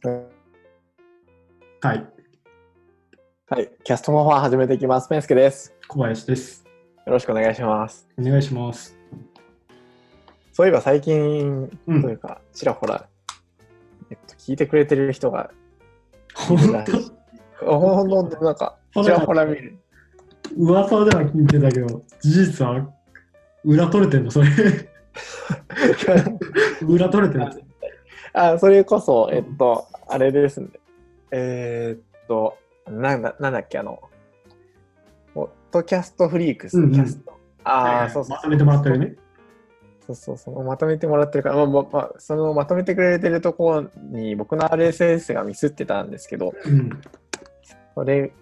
はい、はい、キャストモファー始めていきます。ペンスケです。小林です。よろしくお願いします。お願いします。そういえば最近、うんというか、ちらほら、えっと、聞いてくれてる人が本いるらしい。ほんと、なんか、ちらほら見る。当噂では聞いてたけど、事実は裏取れてんの？それ。裏取れてるあ、それこそ、えっと、あれですね。えーっと、なんだ、なんだっけ、あの、ポッドキャストフリークス、うんうんキャスト。ああ、そうそうまとめてもらってるね。そうそうそう、まとめてもらってるから、まあまあまあ、そのまとめてくれてるところに僕の RSS がミスってたんですけど、うん。それ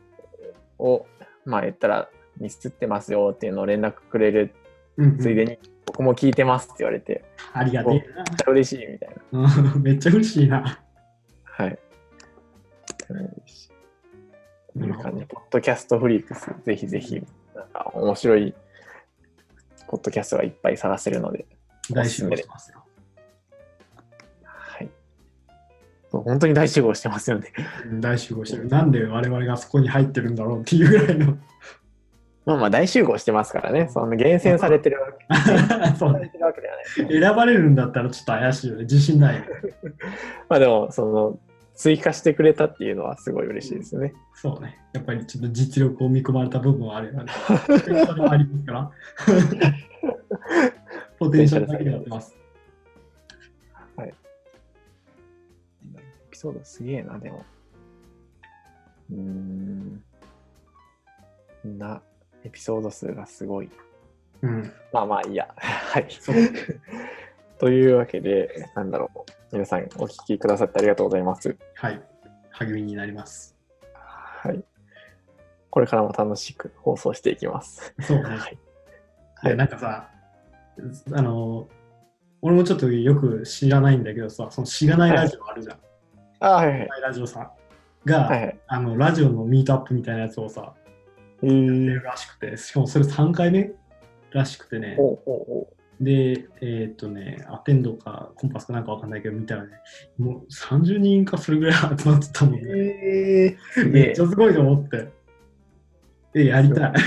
を、まあ言ったら、ミスってますよっていうのを連絡くれるうんうんついでに、僕も聞いてますって言われて、ありがてえめっちゃ嬉しいみたいな。な。うん めっちゃ嬉しいな。はい。という感じで、ポッドキャストフリークス、ぜひぜひ、なんか面白いポッドキャストがいっぱい探せるので、大集合してますよ。はい。本当に大集合してますよね。うん大集合してる。なんで我々がそこに入ってるんだろうっていうぐらいの。まあまあ大集合してますからね、その厳選されてるわけ そう。選ばれるんだったらちょっと怪しいよね。自信ない。まあでも、その、追加してくれたっていうのはすごい嬉しいですね。そうね。やっぱりちょっと実力を見込まれた部分はあるよね。ありますから。ポテンシャルだけでやってます。エピソードすげえな、でも。うんな、エピソード数がすごい。うん。まあまあいいや。はい。そう。というわけで、なんだろう。皆さんお聞きくださってありがとうございます。はい。励みになります。はい。これからも楽しく放送していきます。そうね。はい。いやなんかさ、あの、俺もちょっとよく知らないんだけどさ、そのしがないラジオあるじゃん。あ、はいはいしが。ないラジオさんが、はいはい。あの、ラジオのミートアップみたいなやつをさ、えやってーるらしくて、しかもそれ3回目らしくてね。おうおうおうで、えーっとね、アテンドかコンパスかなんかわかんないけど、見たらね、もう30人かそれぐらい集まってたもんね。えー、めっち。ゃすごいと思って。え、やりたい。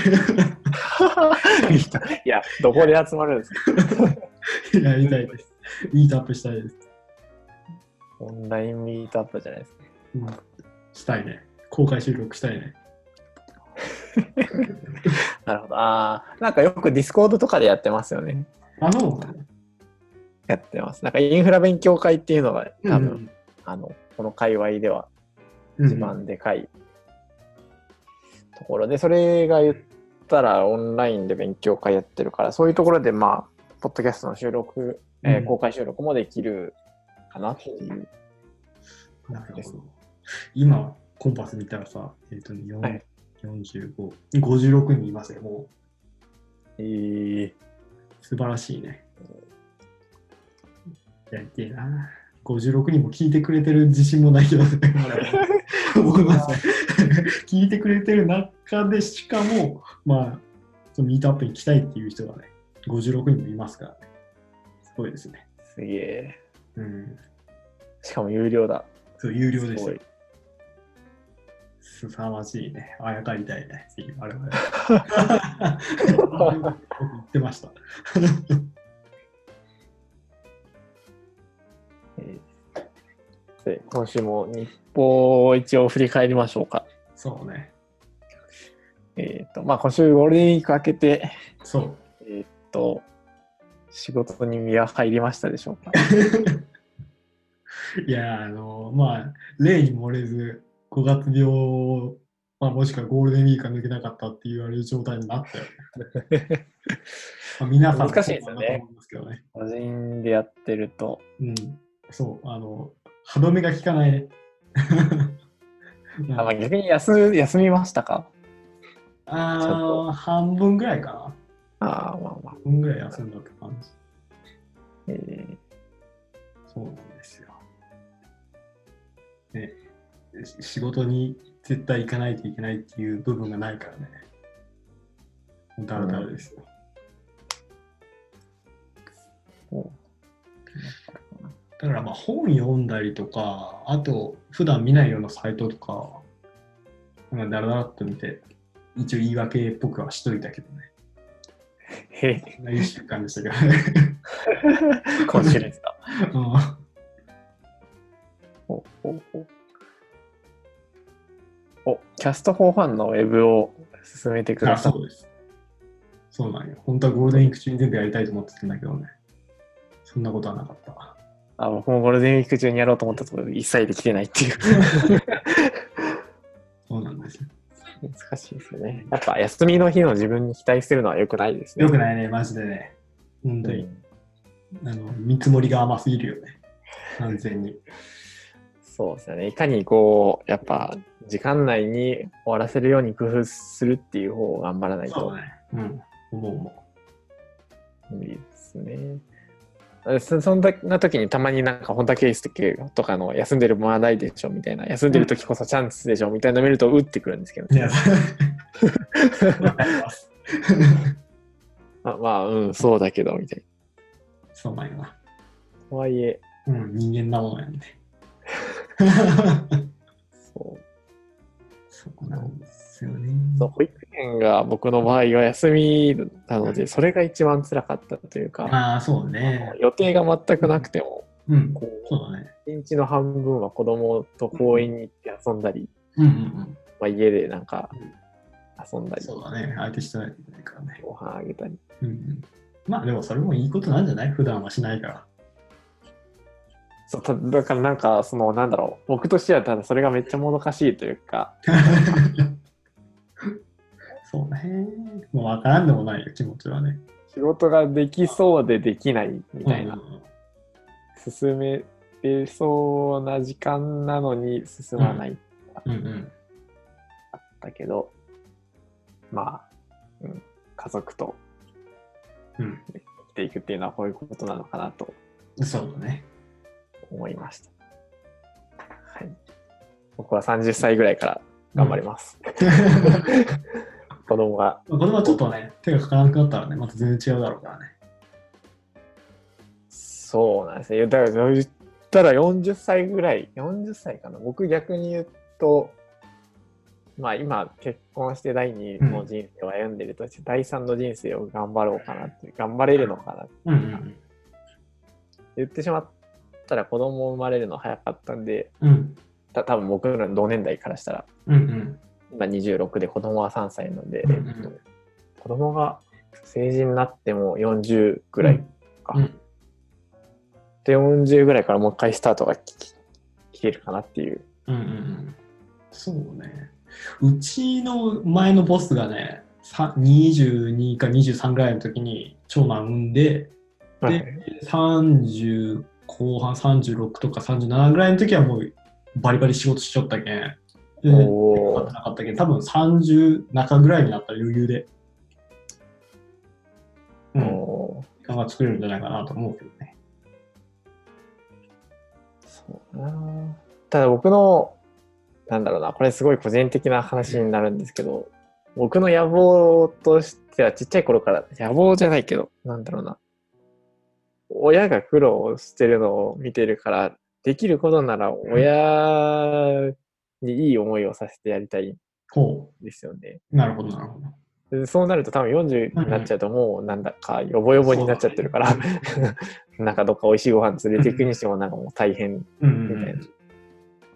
いや、どこで集まるんですか？やりたいです。ミートアップしたいです。オンラインミートアップじゃないですか。うん、したいね。公開収録したいね。なるほど。ああ、なんかよく Discord とかでやってますよね。あの、やってます。なんかインフラ勉強会っていうのが多分、うんあの、この界隈ではうん一番でかいところで、それが言ったらオンラインで勉強会やってるから、そういうところでまあ、ポッドキャストの収録、えーうん公開収録もできるかなっていう。なるほど。今、コンパス見たらさ、えっ、とね、4はい45、56人いますよ、もえー、う。素晴らしいね。やりてえな。56人も聞いてくれてる自信もないけどね。聞いてくれてる中でしかも、まあ、そのミートアップに来たいっていう人がね、56人もいますからね。すごいですね。すげえ。うん。しかも有料だ。そう、有料ですよすごい。すさまじいね。あやかりたいね。我々。僕言ってました。今週も日報を一応振り返りましょうか。そうね。えっ、と、まあ今週ゴールデンウィーク明けて、そう。えっ、と、仕事に身は入りましたでしょうか？いや、あの、まあ、例に漏れず、5月病、まあ、もしくはゴールデンウィークが抜けなかったって言われる状態になったよね。まあ、皆さん難しいですよね。個人でやってると、うん。そう、あの、歯止めが効かないね。あまあ、逆に休休みましたか？あちょっー半分ぐらいかな。ああ、まあまあ。半分ぐらい休んだって感じ。えーそうなんですよ。ね、し仕事に絶対行かないといけないっていう部分がないからね。だらだらですよ。おだからまあ本読んだりとか、あと普段見ないようなサイトとか、なんかだらだらっと見て、一応言い訳っぽくはしといたけどね。へえ、そんな一週間でしたけどね。今週ですか？うんキャスト4ファンのウェブを進めてくだあさい。そうです。そうなんよ。本当はゴールデンウィーク中に全部やりたいと思ってたんだけどね。そんなことはなかった。あ僕もゴールデンウィーク中にやろうと思ったところで一切できてないっていう。そうなんですよ。難しいですよね。やっぱ休みの日の自分に期待するのは良くないですね。よくないね、マジでね。本当に。うんあの見積もりが甘すぎるよね。完全に。そうですよね。いかにこう、やっぱ時間内に終わらせるように工夫するっていう方を頑張らないとそうね。うん。思う思無理ですね。そそんな時にたまになんか本田圭佑とかの休んでる間ないでしょみたいな休んでる時こそチャンスでしょみたいなの見ると打ってくるんですけど、う。いや、わかりまあ、まあうんそうだけどみたいそうなんよな。な。とはいえうん、人間なものやんで。そうそうなんですよね。そう保育園が僕の場合は休みなのでそれが一番辛かったというか、ああ、そうね。予定が全くなくてもうん。こうそうだね。一日の半分は子供と公園に行って遊んだり、うんうんうん。まあ、家でなんか遊んだりそうだね。相手してないといけないからね。ご飯あげたりうんうん。まあでもそれもいいことなんじゃない？普段はしないから。そうただからなんかそのなんだろう。僕としてはただそれがめっちゃもどかしいというか。そうね。もう分からんでもないよ、気持ちはね。仕事ができそうでできないみたいな、うんうん進めれそうな時間なのに進まないうんうん。あったけど、まあ、うん、家族とうん。生きていくっていうのはこういうことなのかなと。そうだね。思いました。はい。僕は30歳ぐらいから頑張ります。子供が、まあ子供はちょっとね、手がかからなくなったらね、また全然違うだろうからね。そうなんですね。だから言ったら40歳ぐらい、40歳かな。僕逆に言うと、まあ今結婚して第2の人生を歩んでるとして、第3の人生を頑張ろうかなって、頑張れるのかなってうんうん言ってしまったら子供生まれるの早かったんで、うん。うんた多分僕らの同年代からしたら、うんうん。今26で子供は3歳なので、うんうんえっと、子供が成人になっても40ぐらいか。うんで、40ぐらいからもう一回スタートがきき聞けるかなっていう。うんうんうん。そうね。うちの前のボスがね、さ22か23ぐらいの時に長男産んで、で、30後半36とか37ぐらいの時はもうバリバリ仕事しちゃったけん。で、おーなかったけん、多分30中ぐらいになったら余裕で、うん、時間が作れるんじゃないかなと思うけどね。そうだなただ僕の、なんだろうな、これすごい個人的な話になるんですけど、僕の野望としてはちっちゃい頃から、野望じゃないけど、なんだろうな。親が苦労してるのを見てるから、できることなら親にいい思いをさせてやりたいですよね。う。なるほど、なるほど。でそうなると多分40になっちゃうともうなんだかヨボヨボになっちゃってるから、なんかどっか美味しいご飯連れていくにしてもなんかもう大変みたいん。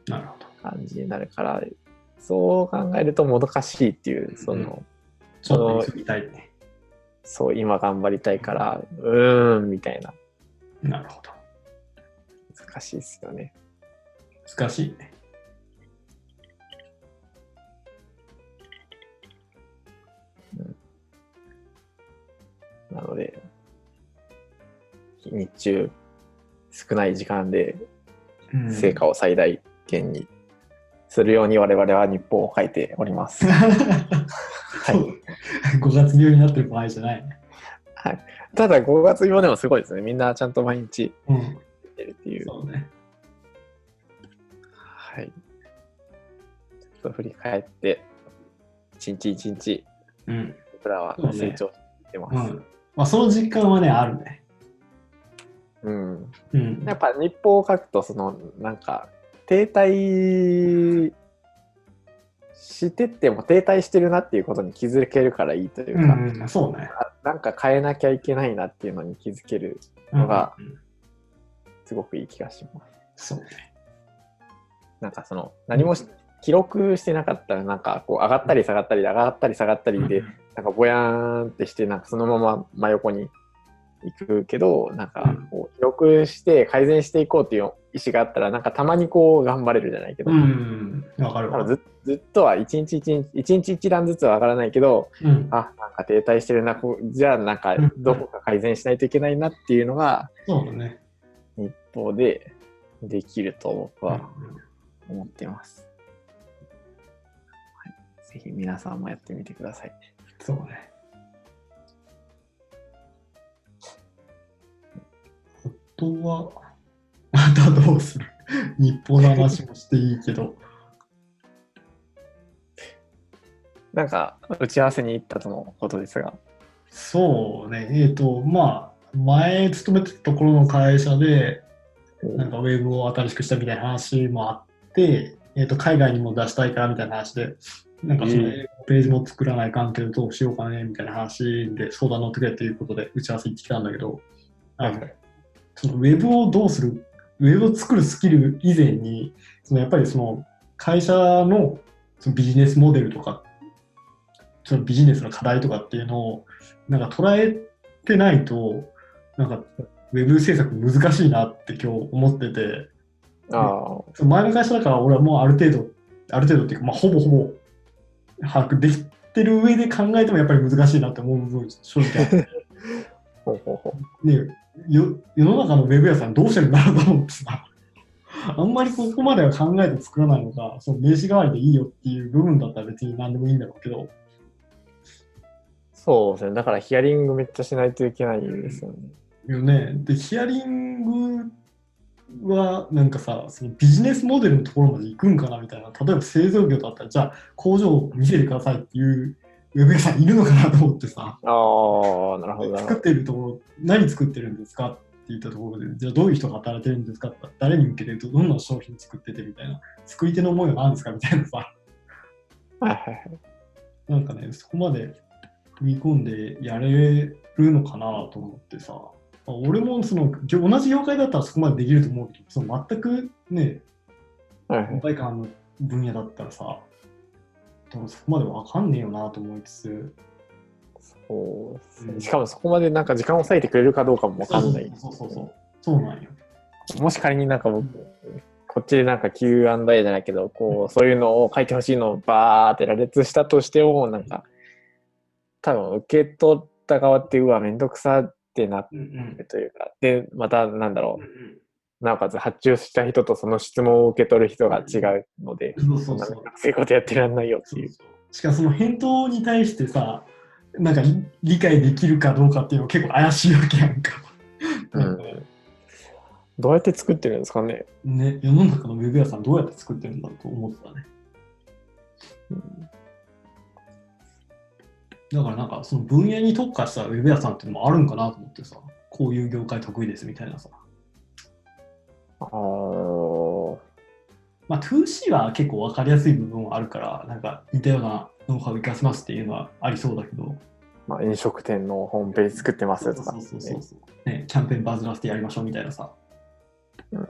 な。感じになるから、そう考えるともどかしいっていう、その、ちょっと急ぎたいね。そう、今頑張りたいから、うーん、みたいな、なるほど。難しいですよね。難しいね。なので、日中、少ない時間でうん成果を最大限にするように我々は日報を書いております。そう。5月病になってる場合じゃないね。ただ5月病でもすごいですね。みんなちゃんと毎日うん。出てるっていう。そうね。はい。ちょっと振り返って、一日一日、うん。僕らは成長してます。うん。まあ、その実感はね、あるね。うん。うん。やっぱ日報を書くと、その、なんか、停滞してっても停滞してるなっていうことに気づけるからいいというか、うん、そうね。あなんか変えなきゃいけないなっていうのに気づけるのがうんすごくいい気がします。そうね。なんかその何もし記録してなかったらなんかこう上がったり下がったり上がったり下がったりでなんかぼやーんってしてなんかそのまま真横に行くけどなんかこう記録して改善していこうっていう意思があったらなんかたまにこう頑張れるじゃないけど、うん、わかるわ。ずずっとは一日一日一日一段ずつは上がらないけどうん、あなんか停滞してるなこうじゃあなんかうんどこか改善しないといけないなっていうのがそうだね。日報でできると僕はうん思っています。はい、ぜひ皆さんもやってみてください。そうね。あとは、またどうする？日報の話もしていいけど。なんか打ち合わせに行ったとのことですが。そうね。えっ、と、まあ、前勤めてたところの会社で、なんかウェブを新しくしたみたいな話もあって、えっ、と、海外にも出したいからみたいな話で、なんかそのページも作らないかんけどどうしようかねみたいな話で相談乗ってくれということで打ち合わせ行ってきたんだけど、あのそのウェブをどうする、ウェブを作るスキル以前に、そのやっぱりその会社のそのビジネスモデルとか、そのビジネスの課題とかっていうのをなんか捉えてないと、なんかウェブ制作難しいなって今日思ってて、ああ、その前の会社だから俺はもうある程度、ある程度っていうか、まあ、ほぼほぼ把握できてる上で考えてもやっぱり難しいなって思う部分正直あって。ほうほうほねよ世の中のウェブ屋さんどうしてるんだろうと思ってさ、あんまりここまでは考えて作らないのが、その名刺代わりでいいよっていう部分だったら別に何でもいいんだろうけど、う。そうですね。だからヒアリングめっちゃしないといけないですよね。よね。で、ヒアリングはなんかさ、そのビジネスモデルのところまで行くんかなみたいな、例えば製造業だったら、じゃあ工場を見せてくださいっていうウェブ屋さんいるのかなと思ってさ、ああ、なるほど。作ってるところ、何作ってるんですかって言ったところで、じゃあどういう人が働いてるんですかって誰に向けてどんな商品作っててみたいな、作り手の思いは何ですかみたいなさ、ど。はいはいはい。なんかね、そこまで踏み込んでやれるのかなと思ってさ、俺もその同じ業界だったらそこまでできると思うけど、その全くね、業界観の分野だったらさ、でもそこまでわかんねえよなと思いつつ、そうね。うん。しかもそこまでなんか時間を割いてくれるかどうかもわかんない。そうそうそうそう、そうなんよ。もし仮になんか僕、こっちでなんか Q&A じゃないけど、こう、そういうのを書いてほしいのをバーって羅列したとしても、なんか、多分受け取った側って、うわ、めんどくさってなっうんうんてというか、で、またなんだろう。んう、なおかつ発注した人とその質問を受け取る人が違うので、そうそうんそう。そういうことやってらんないよっていう。そうそうしかもその返答に対してさ、なんか理理解できるかどうかっていうの結構怪しいわけやんか。うんどうやって作ってるんですかね。ね、世の中のウェブ屋さんどうやって作ってるんだろうと思ってたね。だからなんかその分野に特化したウェブ屋さんっていうのもあるんかなと思ってさ、こういう業界得意ですみたいなさ。あーまあ 2C は結構分かりやすい部分はあるから、なんか似たようなノウハウを活かせますっていうのはありそうだけど、まあ、飲食店のホームページ作ってますとかそうそうそうそう、ね。キャンペーンバズらせてやりましょうみたいなさ。うん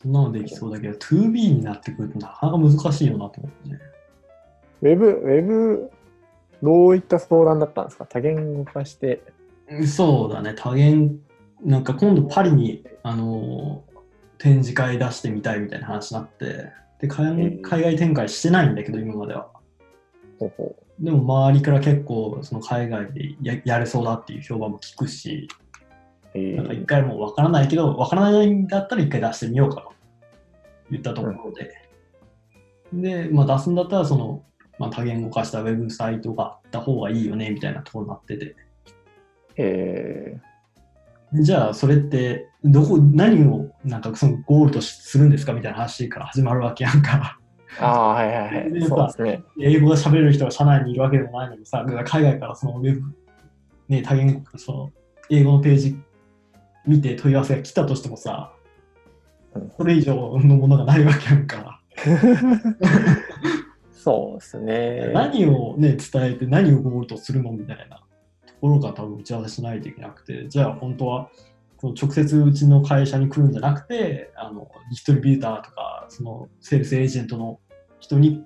そんなのできそうだけど、2B になってくるとなかなか難しいよなと思ってね。ウェブ、ウェブ、どういった相談だったんですか？多言語化して。そうだね、多言、なんか今度パリに、あのー展示会出してみたいみたいな話になって、で海外展開してないんだけど、今までは。でも周りから結構その海外でややれそうだっていう評判も聞くし、なんか一ー、回もうわからないけど、わからないんだったら一回出してみようかと言ったところで。で、まあ、出すんだったらその、まあ、多言語化したウェブサイトがあった方がいいよねみたいなところになってて。えじゃあそれってどこ何をなんかそのゴールとするんですかみたいな話から始まるわけやんか。ー、ああ、はいはいはい。でそうですね。英語が喋れる人が社内にいるわけでもないのにさ、海外からそのウェブ、ね、多言語その英語のページ見て問い合わせが来たとしてもさうん、それ以上のものがないわけやんか。そうですね。何をね、伝えて何をゴールとするのみたいなろが多分打ち合わせしないといけなくて、じゃあ本当はその直接うちの会社に来るんじゃなくて、あのディストリビューターとか、そのセールスエージェントの人に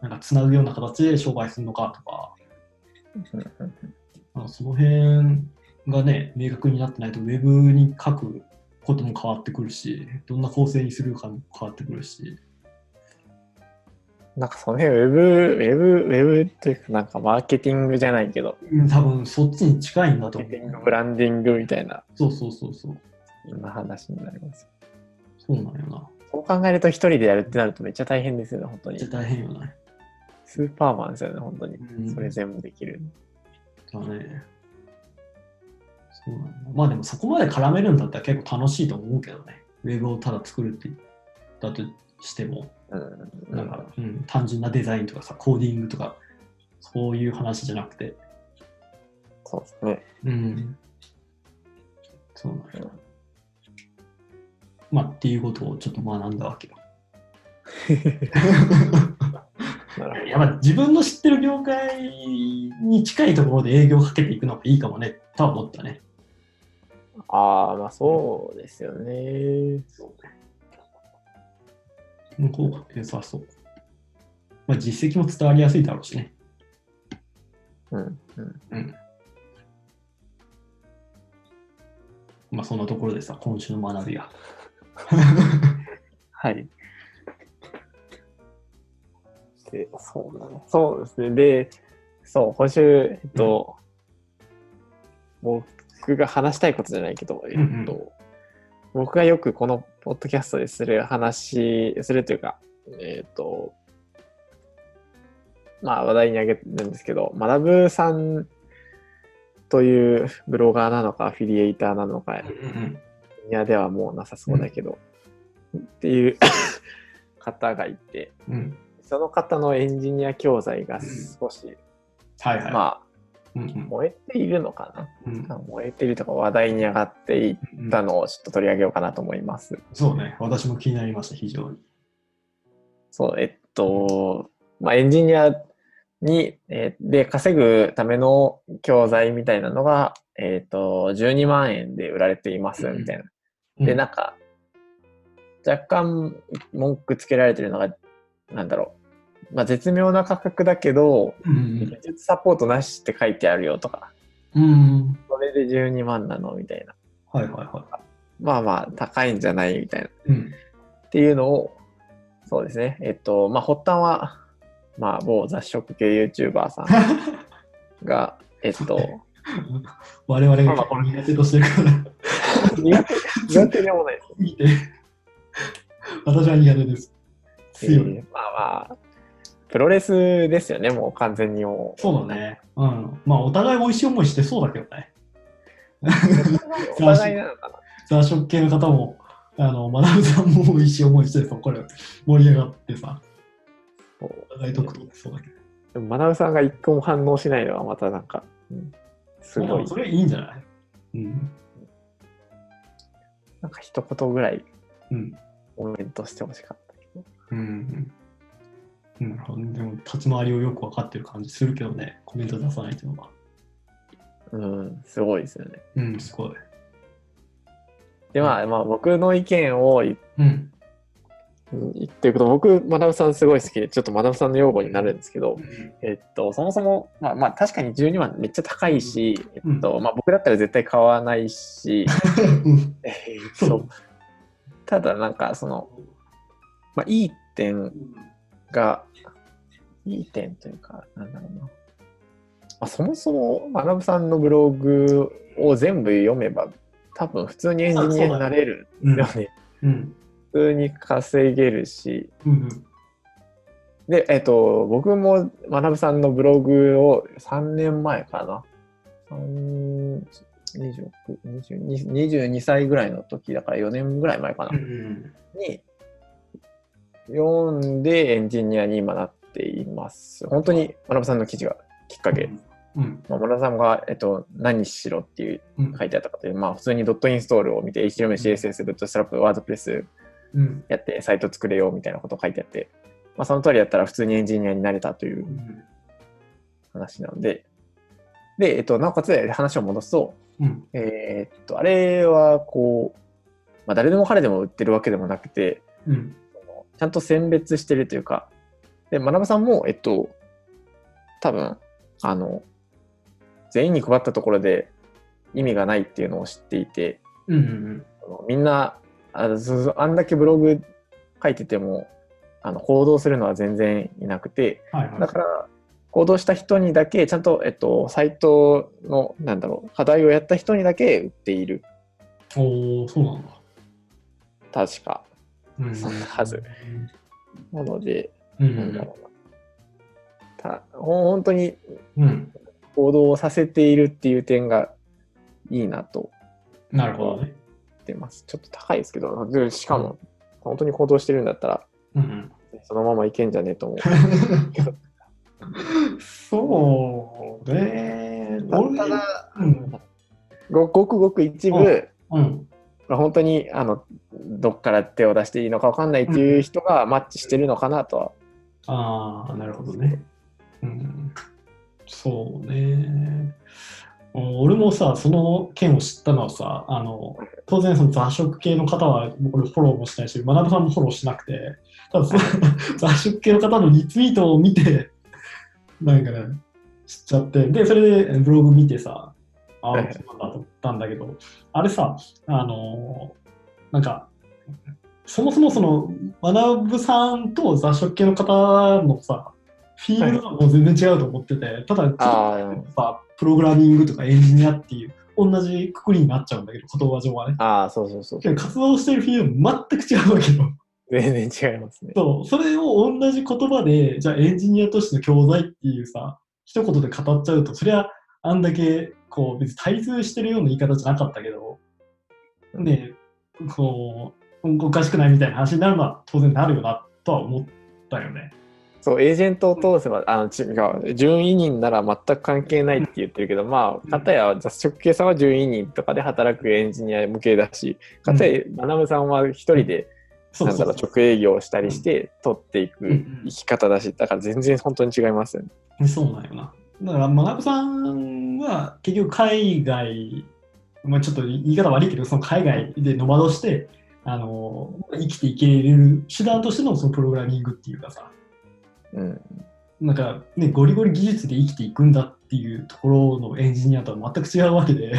なんかつなぐような形で商売するのかとか、あのその辺がね、明確になってないと、ウェブに書くことも変わってくるし、どんな構成にするかも変わってくるし、なんかその辺、ウェブ、ウェブ、ウェブっていうか、なんかマーケティングじゃないけど、うん多分そっちに近いんだと思う。ブランディングみたいな、そうそうそうそう。そんな話になります。そうなんよな。そう考えると一人でやるってなるとめっちゃ大変ですよね、本当にめっちゃ。大変よね。スーパーマンですよね、本当に。うんそれ全部できる。だね。そうなんだ。まあでもそこまで絡めるんだったら結構楽しいと思うけどね。ウェブをただ作るってだとしても、うん。なんか、うん、単純なデザインとかさ、コーディングとか、そういう話じゃなくて、そうですね。うん。そうなんだ。まあっていうことをちょっと学んだわけよ。やっぱ自分の知ってる業界に近いところで営業をかけていくのがいいかもね、とは思ったね。ああ、まあそうですよね。そうね。の方が良さそう。まあ、実績も伝わりやすいだろうしね。うん。うん。うん。まあそんなところでさ、今週の学びが。はい。で、そうだね。そうですね。で、そう、今週、えっと、僕が話したいことじゃないけど、えうんっと、僕がよくこのポッドキャストでする話、するというか、えっと、まあ話題に挙げるんですけど、学ぶさんというブロガーなのか、アフィリエイターなのか、うんいやではもうなさそうだけど、っていう方がいて、うん。うん。その方のエンジニア教材が少し、はいはい。まあ、うんうん燃えているのかうんな、燃えているとか話題に上がっていっうんたのをちょっと取り上げようかなと思います。そうね。私も気になりました、非常に。そう、えっと、まあ、エンジニアに、えーで稼ぐための教材みたいなのが、えっと、12万円で売られていますみたいな。で、なんか、若干文句つけられてるのが、なんだろう。まあ、絶妙な価格だけど、うん技術サポートなしって書いてあるよとか、うん。うん。それで12万なの？みたいな。はいはいはまあまあ、高いんじゃない？みたいな。っい。うん。ていうのを、そうですね。えっと、まあ、発端は、まあ、某雑食系 YouTuber さん が、えっと、我々が苦手としてるから、苦手、苦手でもないです。見て。私は苦手です。強い。えーまあまあ、プロレスですよね、もう完全にもう。そうだね。うん。まあ、お互い美味しい思いしてそうだけどね。お互いなのかな。雑食系の方も、あの、学さんも美味しい思いしてさ、これ盛り上がってさ、お互い得取ってそうだけど。でも、学さんが一個も反応しないのはまたなんか、うんすごいまあ、それいいんじゃない？うん。なんか一言ぐらいうん。コメントしてほしかったけど。うん。うん、なるほどでも、立ち回りをよく分かってる感じするけどね、コメント出さないっていうのが。うん、すごいですよね。うん、すごい。で、まあ、まあ、僕の意見を言うん。言っていくと、僕、学さんすごい好きで、ちょっと学さんの用語になるんですけど、えっと、そもそも、まあ、まあ、確かに12万めっちゃ高いし、えっと、まあ、僕だったら絶対買わないし、うんえーっと、ただなんか、その、まあ、いい点が、いい点というか、なんだろうな。まあ、そもそも、学さんのブログを全部読めば、多分普通にエンジニアになれるうんよね。うん。普通に稼げるし、うん。で、えっと、僕も学さんのブログを3年前かな。3 26 22 22歳ぐらいの時だから4年ぐらい前かな。うん。に読んでエンジニアに今なっています。本当に学さんの記事がきっかけうん。まあ、さんが、えっと、何しろっていううん。書いてあったかという、まあ、普通にドットインストールを見て、HTML、CSS、ブットストラップ、ワードプレスうん。やって、サイト作れよみたいなことを書いてあって、まあ、その通りやったら普通にエンジニアになれたといううん。話なので、で、えっと、なおかつ話を戻すと、うん。えーっと、あれは、こう、まあ、誰でも彼でも売ってるわけでもなくて、うん。ちゃんと選別してるというか、で、学さんも、えっと、多分、あの、全員に配ったところで意味がないっていうのを知っていて、うん。うん。あのみんなあんだけブログ書いててもあの行動するのは全然いなくてはいはい。だから行動した人にだけちゃんと、えっと、サイトのなんだろう課題をやった人にだけ売っているおお、そうなんだ。確かはず。なので、うん。なんだろうなた本当にうん。行動をさせているっていう点がいいなとなるほどね。言ってますちょっと高いですけどでしかも本当に行動してるんだったらうん。そのままいけんじゃねえと思うそうね。俺ただうん。ごごくごく一部、うん。本当にあのどっから手を出していいのか分かんないっていう人がマッチしてるのかなとは、ああ、なるほどね。うん。そうね。俺もさ、その件を知ったのはさ、あの、当然その雑食系の方は僕フォローもしないし、学さんもフォローしなくて、ただその 雑食系の方のリツイートを見て、なんかね、知っちゃって、で、それでブログ見てさ、ああ、そうなんだと思ったんだけど、あれさ、あのなんか、そもそもその、学さんと雑食系の方のさ、フィールドがもう全然違うと思ってて、ただ、ちょっとあさ、プログラミングとかエンジニアっていう、同じくくりになっちゃうんだけど、言葉上はね。ああそうそうそう活動してるフィールド全く違うわけよ。全然違いますね。そう、それを同じ言葉で、じゃあエンジニアとしての教材っていうさ、一言で語っちゃうと、そりゃあんだけ、こう、別に対立してるような言い方じゃなかったけど、ねこう、おかしくないみたいな話になるのは当然なるよな、とは思ったよね。そうエージェントを通せばあのち違う準委任なら全く関係ないって言ってるけどまあ片や雑食系さんは準委任とかで働くエンジニア向けだし片や学さんは一人でなんだろう直営業をしたりして取っていくうん生き方だしだから全然本当に違いますよね。そうなんよな。だから、学さんは結局海外、まあ、ちょっと言い方悪いけど、その海外でノマドして、あの生きていける手段としてのそのプログラミングっていうかさ、うん、なんかね、ゴリゴリ技術で生きていくんだっていうところのエンジニアとは全く違うわけで、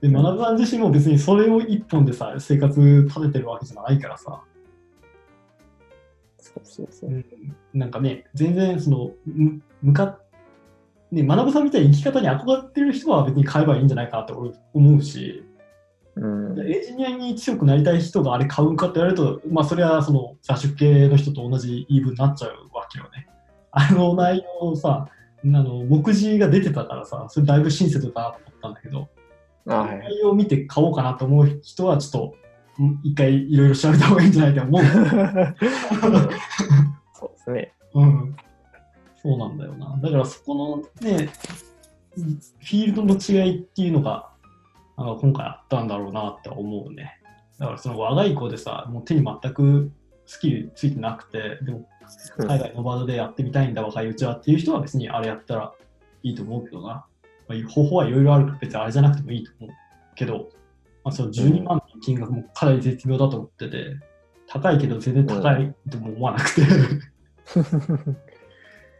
で、学さん自身も別にそれを一本でさ、生活立ててるわけじゃないからさ、そうそうそう。う。ん、なんかね、全然その、む向かっね、学さんみたいに生き方に憧れてる人は別に買えばいいんじゃないかなって俺思うし、うん、エンジニアに強くなりたい人があれ買うんかって言われると、まあそれはその雑種系の人と同じ言い分になっちゃうわけよね。あの内容さ、あの目次が出てたからさ、それだいぶ親切だなと思ったんだけど、あはい、内容を見て買おうかなと思う人はちょっとん一回いろいろ調べた方がいいんじゃないかと思う。そうですね。うん。そうなんだよな。だからそこのね、フィールドの違いっていうのが、あの今回あったんだろうなって思うね。だからその若い子でさ、もう手に全くスキルついてなくて、でも海外のバードでやってみたいんだ、若いうちはっていう人は別にあれやったらいいと思うけどな。まあ、方法はいろいろあるから別にあれじゃなくてもいいと思うけど、まあ、その12万の金額もかなり絶妙だと思ってて、高いけど全然高いとも思わなくて、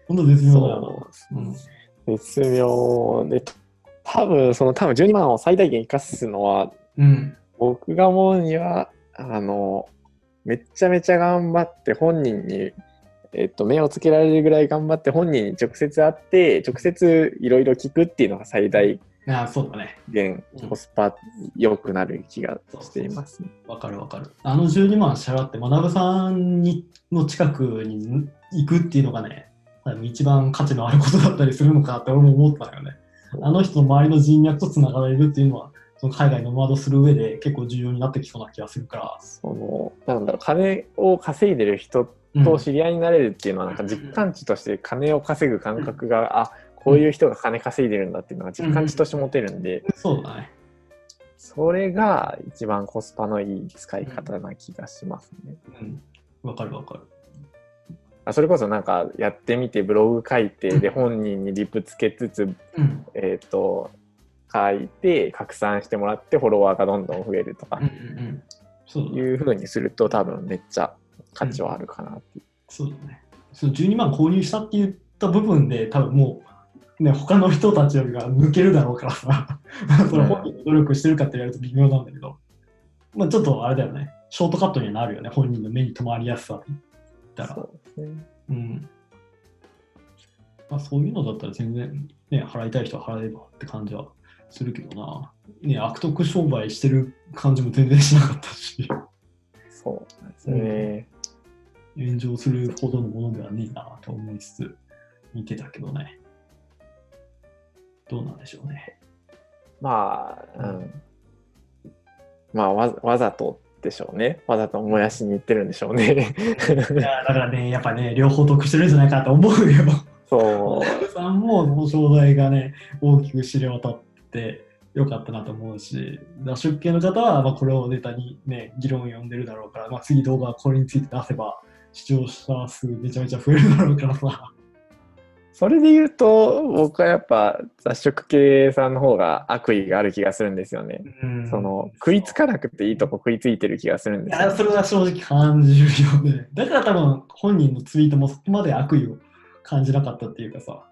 本当絶妙だよそうな。うん絶妙で、多分その多分12万を最大限生かすのは、うん。僕が思うには、あの、めちゃめちゃ頑張って本人に、えっと、目をつけられるぐらい頑張って本人に直接会って、直接いろいろ聞くっていうのが最大ああ、そうだね。限うんコスパ良くなる気がしていますね。わかるわかる。あの12万支払って、学さんにの近くに行くっていうのがね、一番価値のあることだったりするのかなって俺も思ったのよね。あの人の周りの人脈とつながれるっていうのは、その海外のノマドする上で結構重要になってきそうな気がするから。その、なんだろう、金を稼いでる人うんと知り合いになれるっていうのは、なんか実感値として金を稼ぐ感覚が、あこういう人が金稼いでるんだっていうのが実感値として持てるんで、そうだね。それが一番コスパのいい使い方な気がしますね。うん。わかるわかる。あそれこそなんかやってみてブログ書いて、で本人にリプつけつつ、うん。えっ、と、書いて拡散してもらってフォロワーがどんどん増えるとかうんうんうにすると多分めっちゃ価値はあるかなっていう。そうだね。その12万購入したって言った部分で、多分もう、ね、他の人たちよりが抜けるだろうからさ、それ本人の努力してるかって言われると微妙なんだけど、まあちょっとあれだよね、ショートカットにはなるよね、本人の目に留まりやすさったら。そうね。うん。まあそういうのだったら全然、ね、払いたい人は払えばって感じはするけどな。ね、悪徳商売してる感じも全然しなかったし、そうなんですね。炎上するほどのものではねえなと思いつつ見てたけどね。どうなんでしょうね。まあ、うん。まあわ、わざとでしょうね。わざと燃やしに行ってるんでしょうね。いやだからね、やっぱね、両方得してるんじゃないかと思うよ。そう。さんも、その商材がね、大きく知れ渡ってよかったなと思うし、出系の方は、まあ、これをネタにね、議論を呼んでるだろうから、まあ、次動画はこれについて出せば、視聴者数めちゃめちゃ増えるだろうからさ。それで言うと、僕はやっぱ雑食系さんの方が悪意がある気がするんですよね。うんその食いつかなくていいとこ食いついてる気がするんいですよや、それは正直感じるよね。だから多分本人のツイートもそこまで悪意を感じなかったっていうかさ。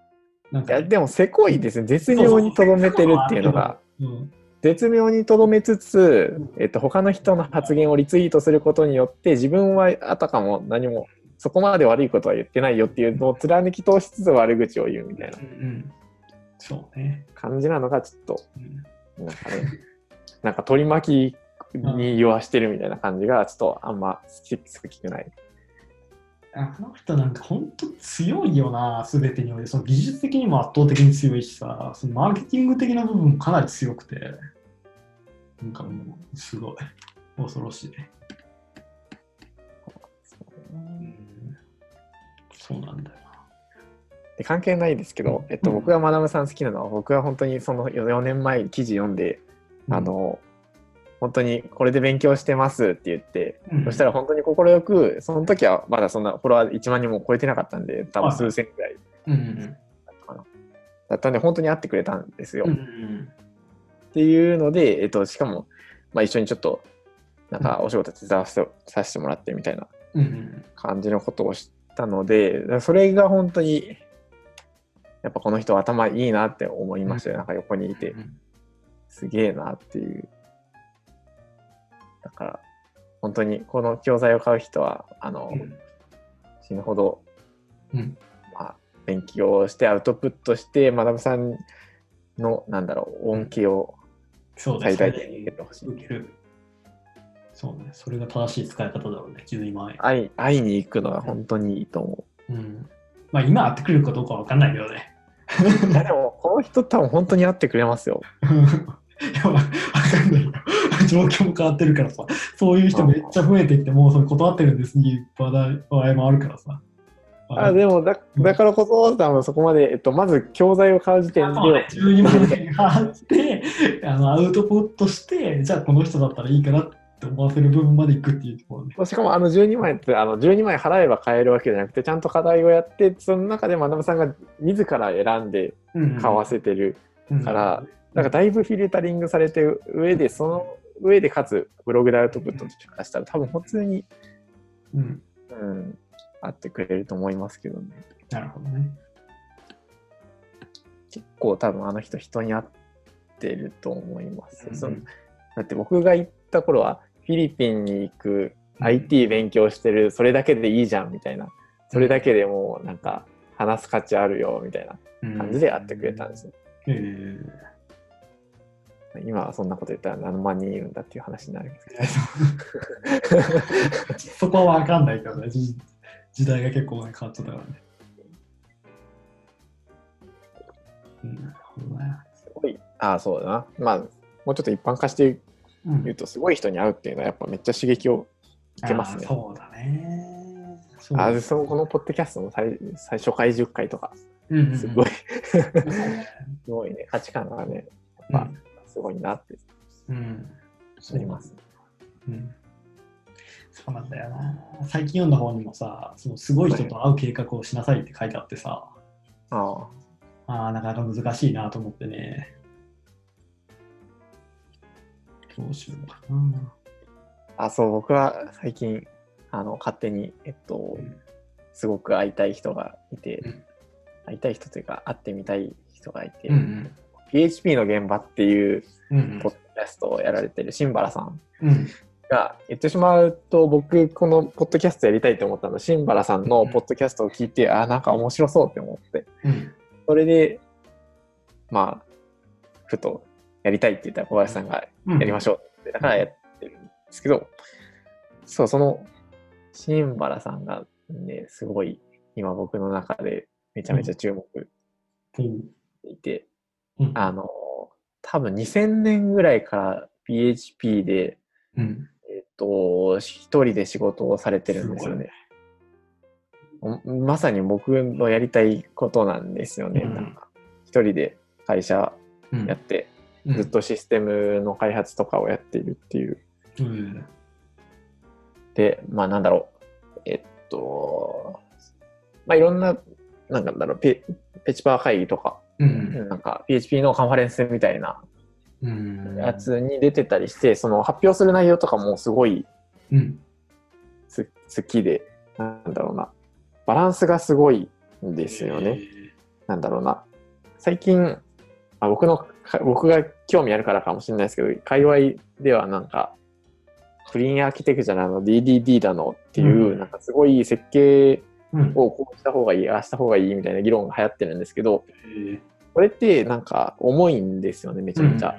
なんかいや、でもせこいですね。絶妙にとどめてるっていうのが。うん、絶妙にとどめつつ、えっと、他の人の発言をリツイートすることによって自分はあたかも何もそこまで悪いことは言ってないよっていうのを貫き通しつつ悪口を言うみたいな。感じなのがちょっとうんなんかねなんか取り巻きに言わしてるみたいな感じがちょっとあんま好き好きくない。あの人なんか本当強いよな、すべてにおいて。その技術的にも圧倒的に強いしさ、そのマーケティング的な部分もかなり強くて、なんかもう、すごい、恐ろしい。そうなんだよな。で関係ないですけど、えっと、うん。僕が学さん好きなのは僕は本当にその4年前に記事読んで、あの本当にこれで勉強してますって言って、うん、そしたら本当に快くその時はまだそんなフォロワー1万人も超えてなかったんで多分数千くらい。うんうんだったんで本当に会ってくれたんですよ。うんうっん。ていうので、えっと、しかも、まあ、一緒にちょっとなんかお仕事手伝わせてさせてもらってみたいな感じのことをしたのでそれが本当にやっぱこの人頭いいなって思いましたよ、なんか横にいて。うん。すげえなっていう。だから本当にこの教材を買う人はあの、うん。死ぬほど、うん。まあ、勉強してアウトプットして学さんのなんだろう恩恵を最大限に受けてほしい。そうね、それが正しい使い方だろうね、12万円。会い会いに行くのが本当にいいと思うん。まあ今会ってくれるかどうかわかんないけどね。う。いやでもこの人多分本当に会ってくれますよ。い や、かんないよ。状況も変わってるからさ、そういう人めっちゃ増えてきて、もうそれ断ってるんですっていう場合場合もあるからさ。あでもだだからこそ多分そこまで、えっと、まず教材を買う時点で、そうね、12万円払ってあのアウトプットしてじゃあこの人だったらいいかなって思わせる部分までいくっていうところね。しかもあの12万円ってあの12万円払えば買えるわけじゃなくてちゃんと課題をやってその中で学さんが自ら選んで買わせてる、からなんかだいぶフィルタリングされてる上でその上でかつブログでアウトプットとかしたら多分普通に、うん、うん、あってくれると思いますけどね。なるほどね。結構多分あの人人に合ってると思います、うん。そのだって僕が行った頃はフィリピンに行く IT 勉強してるそれだけでいいじゃんみたいな。それだけでもうなんか話す価値あるよみたいな感じで会ってくれたんですよ、うん。え今はそんなこと言ったら何万人いるんだっていう話になりますけど。ー そこはわかんないけどね、時時代が結構、ね、変わっちゃったからね。うん。すごい。ああそうだな。まあもうちょっと一般化してうん言うとすごい人に会うっていうのはやっぱめっちゃ刺激を受けますねそうだね。そうあそのこのポッドキャストの最最初回10回とか、すごい、すごいね、価値観がね、うんやっぱすごいなってうん。思います。うん。そうなんだよな。最近読んだ本にもさ、そのすごい人と会う計画をしなさいって書いてあってさ、ああ、なかなか難しいなと思ってね。どうしようかな。あ、そう、僕は最近、あの、勝手に、えっと、すごく会いたい人がいて、うん会いたい人というか、会ってみたい人がいて、うん。PHP の現場っていううんポッドキャストをやられてる新原さんうん。が言ってしまうと、僕、このポッドキャストやりたいと思ったの、新原さんのポッドキャストを聞いて、あ、なんか面白そうって思って、うん。それで、まあ、ふと、やりたいって言ったら小林さんがうん。やりましょうって、だからやってるんですけど、そう、その、新原さんがね、すごい、今僕の中でめちゃめちゃ注目いて、うん。あの、多分2000年ぐらいから PHP で、うん。えっと、一人で仕事をされてるんですよね。まさに僕のやりたいことなんですよね。うんなんか一人で会社うんやって、うんずっとシステムの開発とかをやっているっていう。うん。で、まあなんだろう。えっと、まあいろんな、なんだろう、ペペチパー会議とか、うん。なんか PHP のカンファレンスみたいなうん。やつに出てたりして、その発表する内容とかもすごいうん。つ好きで、なんだろうな。バランスがすごいんですよね。なんだろうな。最近、あ僕の、か僕が興味あるからかもしれないですけど、界隈ではなんか、クリーンアーキテクチャなの DDD だのっていう、うんなんかすごい設計うん。をこうした方がいい、ああした方がいいみたいな議論が流行ってるんですけど、えこれってなんか重いんですよね、めちゃめちゃ。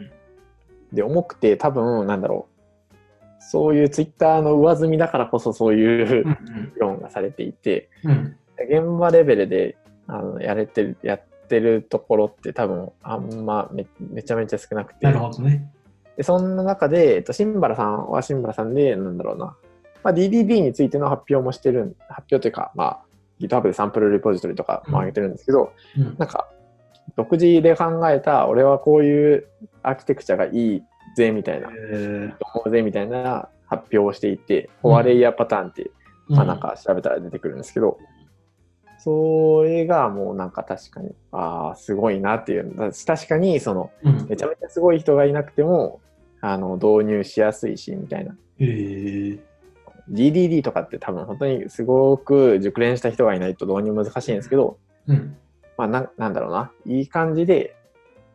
で、重くて多分、なんだろう。そういうツイッターの上積みだからこそそういううん。議論がされていて、うん。現場レベルであのやれてる、やってるところって多分あんまめめちゃめちゃ少なくて。なるほどね。で、そんな中で、えっと、新原さんは新原さんで、なんだろうな。まあ、DDD についての発表もしてるん、発表というか、まあ、GitHub でサンプルレポジトリとかも上げてるんですけど、うん。なんか、独自で考えた、俺はこういうアーキテクチャがいいぜ、みたいな、え思うぜ、みたいな発表をしていて、フォアレイヤーパターンって、ーまあなんか調べたら出てくるんですけど、それがもうなんか確かに、ああ、すごいなっていう。だ確かに、その、うん。めちゃめちゃすごい人がいなくても、あの、導入しやすいし、みたいな。えー DDD とかって多分本当にすごく熟練した人がいないと導入難しいんですけど、うん。まあな、なんだろうな。いい感じで、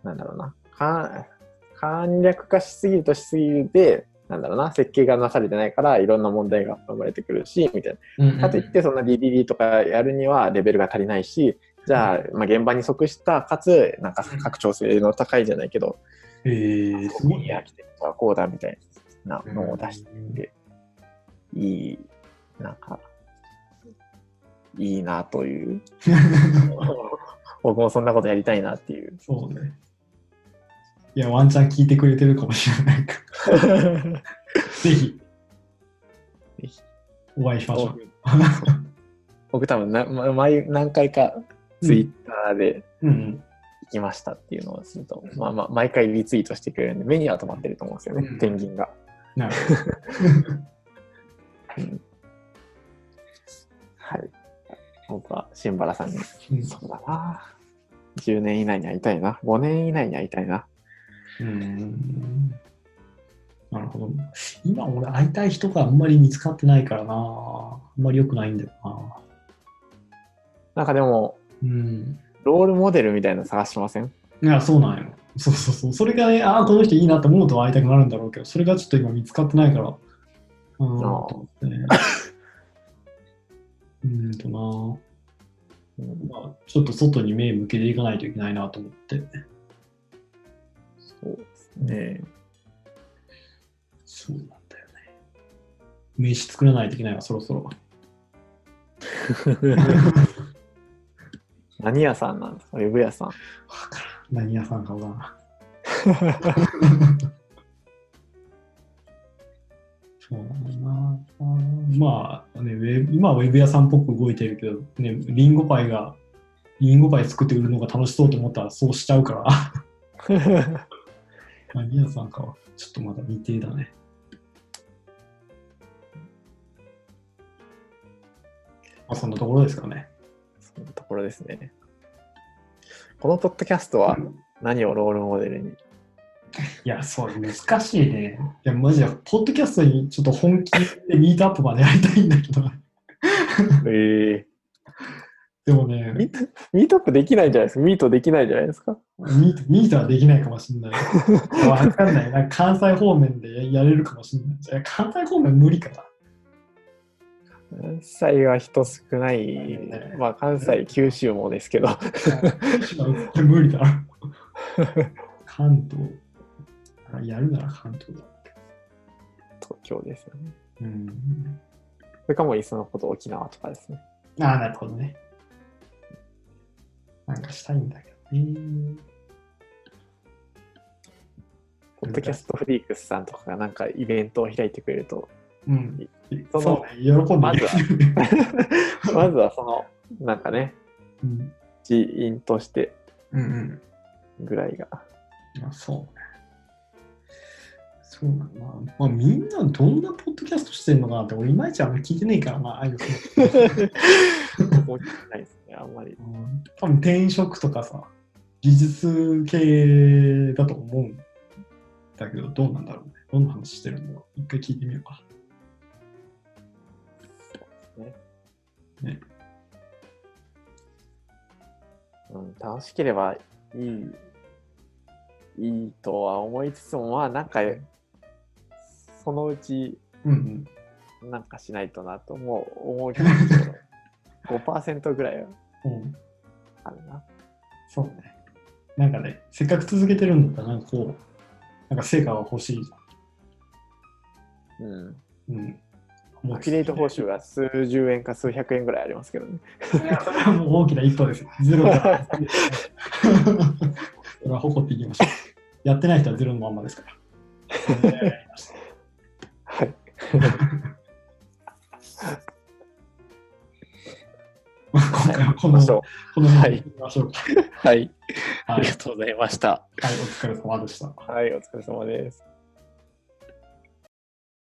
なんだろうな。か簡略化しすぎるとしすぎるで、なんだろうな。設計がなされてないから、いろんな問題が生まれてくるし、みたいな。うん。かといって、そんな DDD とかやるにはレベルが足りないし、じゃあ、まあ、現場に即した、かつ、なんか拡張性の高いじゃないけど、えー、すごいいや、来てはこうだみたいなのを出していて、いい、なんか、いいなという、僕もそんなことやりたいなっていう。そうね。いや、ワンチャン聞いてくれてるかもしれないから。ぜひ、ぜひお会いしましょう。僕多分な、ま毎何回かツイッターでうんうん。行きましたっていうのをすると、まあまあ、毎回リツイートしてくれるんで、目には止まってると思うんですよね、うんペンギンが。なる はい。僕は新原さんに、ほど。そうだな。10年以内に会いたいな。5年以内に会いたいな。うん。なるほど。今、俺、会いたい人があんまり見つかってないからな。あんまり良くないんだよな。なんかでも、うん。ロールモデルみたいなの探してません？いや、そうなんよ。そうそうそう。それがね、ああ、この人いいなと思うと会いたくなるんだろうけど、それがちょっと今見つかってないから。うん、と思ってね。うんとな、うんまあ、ちょっと外に目向けていかないといけないなと思って。そうですね。そうなんだよね。名刺作らないといけないわ、そろそろ。何屋さんなんですかウェブ屋さん。わからん。何屋さんかわからん。そうなんだな。まあね、ウェブ今はウェブ屋さんっぽく動いてるけど、ね、リンゴパイが、リンゴパイ作って売るのが楽しそうと思ったらそうしちゃうから、まあ、宮さんかはちょっとまだ未定だね。まあ、そんなところですかね。そんなところですね。このポッドキャストは何をロールモデルに？いや、そう、難しいね。いや、マジで、ポッドキャストにちょっと本気でミートアップまでやりたいんだけど、えでもね、ミートミートアップできないんじゃないですか？ミートできないじゃないですか？ミートミートはできないかもしれない。わかんない。なんか関西方面でややれるかもしれない。いや関西方面無理かな。関西は人少ない。まあ関西、九州もですけど。無理だな。関東。あやるなら関東だ。東京ですよね。うん。それかもいっそのこと沖縄とかですね。ああ、なるほどね。なんかしたいんだけどね。ポッドキャストフリークスさんとかがなんかイベントを開いてくれると、うん。そのそうね、喜んでまずは まずはその、なんかね、うん。人員としてうんうん。ぐらいが。あそうね。そうなんだな。まあ、みんなどんなポッドキャストしてるのかなって、俺いまいちあんまり聞いてねえから、まあ、ああ いうの大きくないですね、あんまり。うん多分転職とかさ、技術系だと思うんだけど、どうなんだろうね。どんな話してるんだろう。一回聞いてみようか。うん、楽しければいい、いいとは思いつつも、まあなんか、そのうちうんうん。なんかしないとなと思う思うけど、5%ぐらいはうん、あるな。そうね。なんかね、せっかく続けてるんだったら、なんかこう、なんか成果が欲しいじうん。ゃん。うん。アフィリエイト報酬が数十円か数百円ぐらいありますけどね。いや、それはもう大きな一歩ですよ。ゼロから。それは誇っていきましょう。やってない人はゼロのまんまですから。はい。まあ今回はこの、この辺でいきましょうか。うはい。はい、はい、ありがとうございました。お疲れ様でした。はい、お疲れ様です。